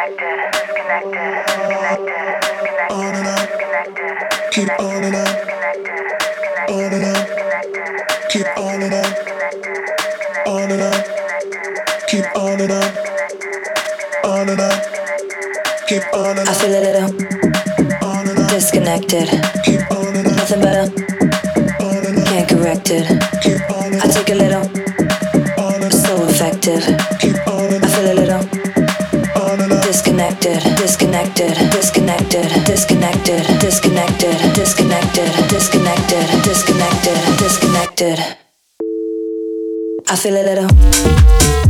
Keep on keep on. I feel a little disconnected, keep on nothing better, can't correct it. I take a little. disconnected, disconnected, disconnected, disconnected, disconnected, disconnected, disconnected, disconnected. I feel a little.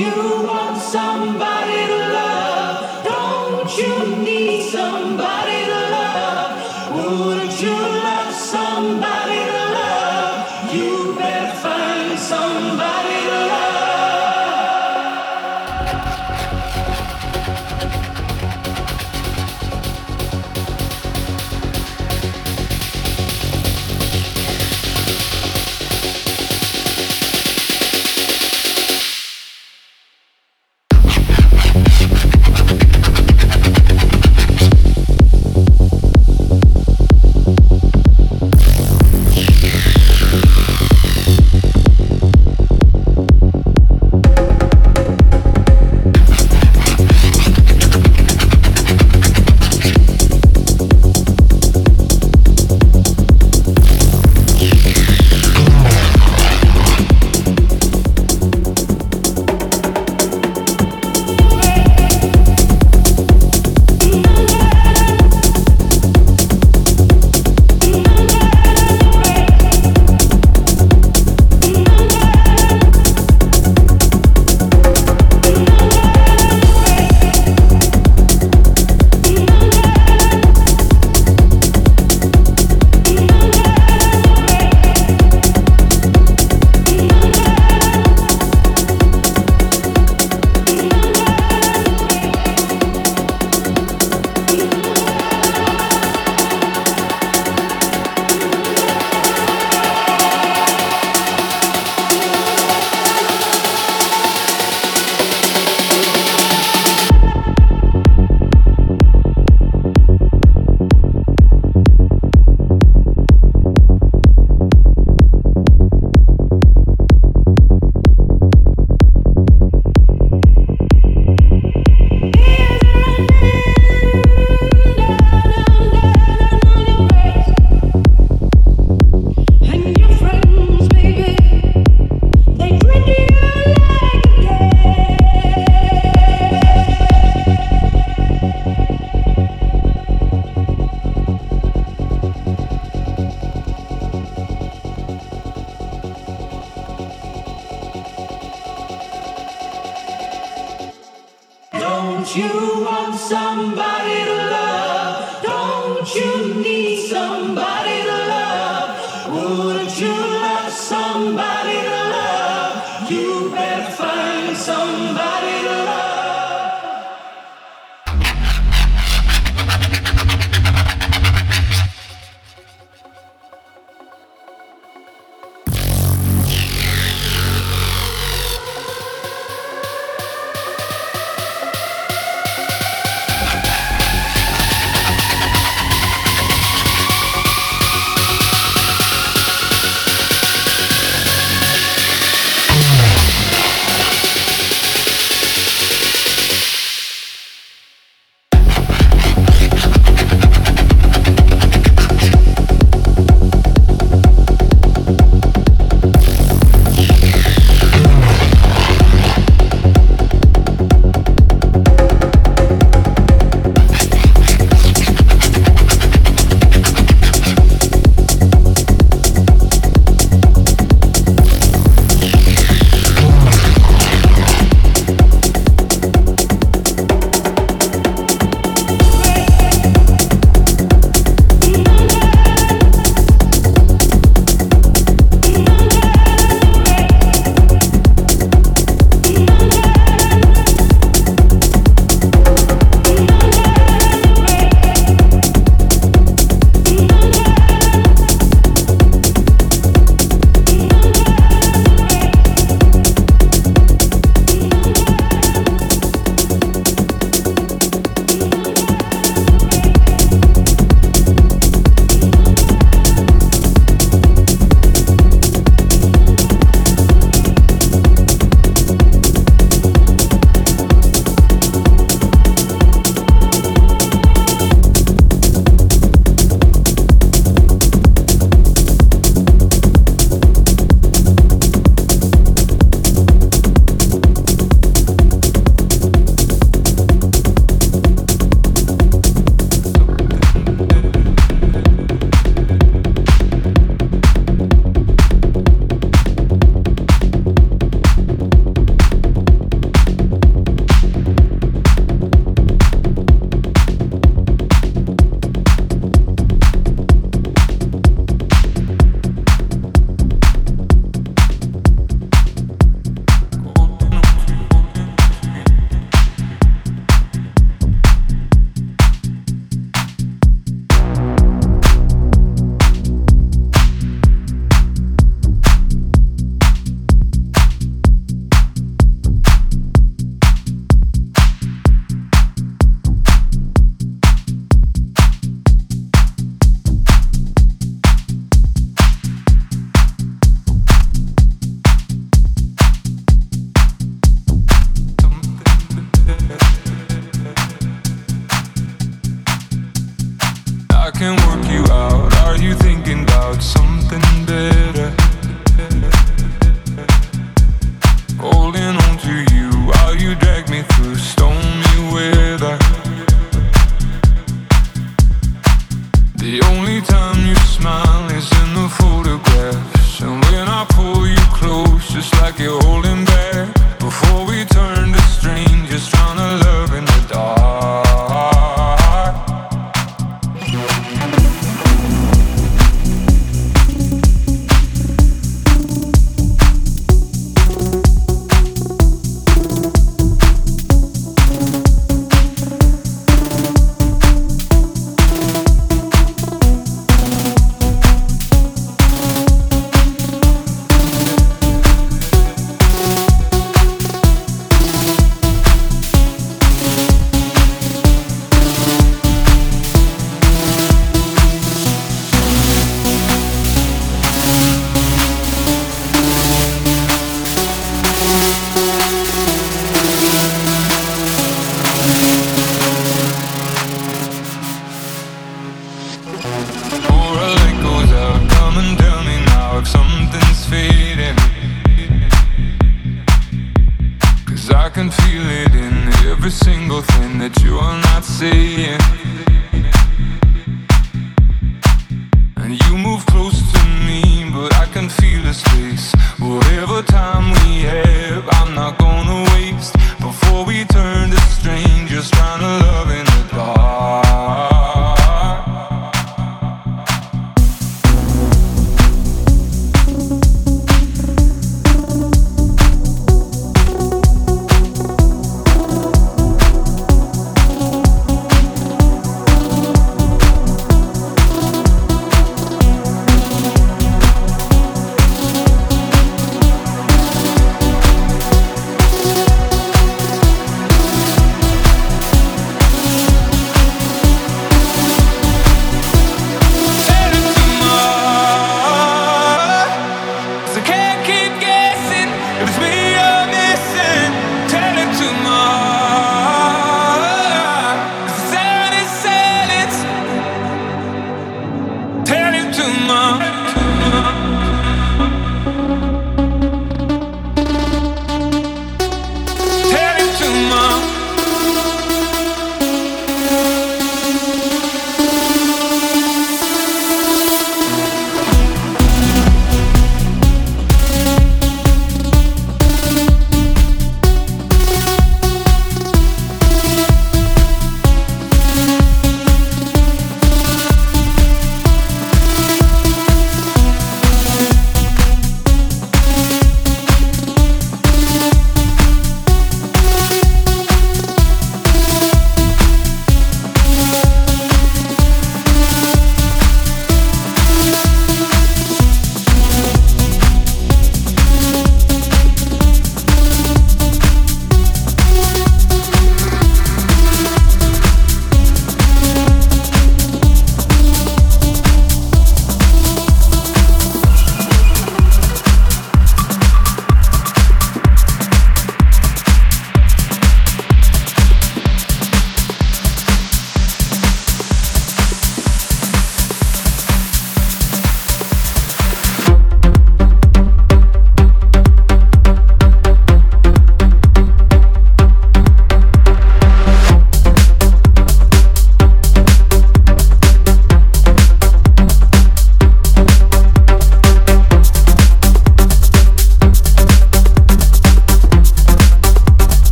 you want somebody to love? Don't you need somebody?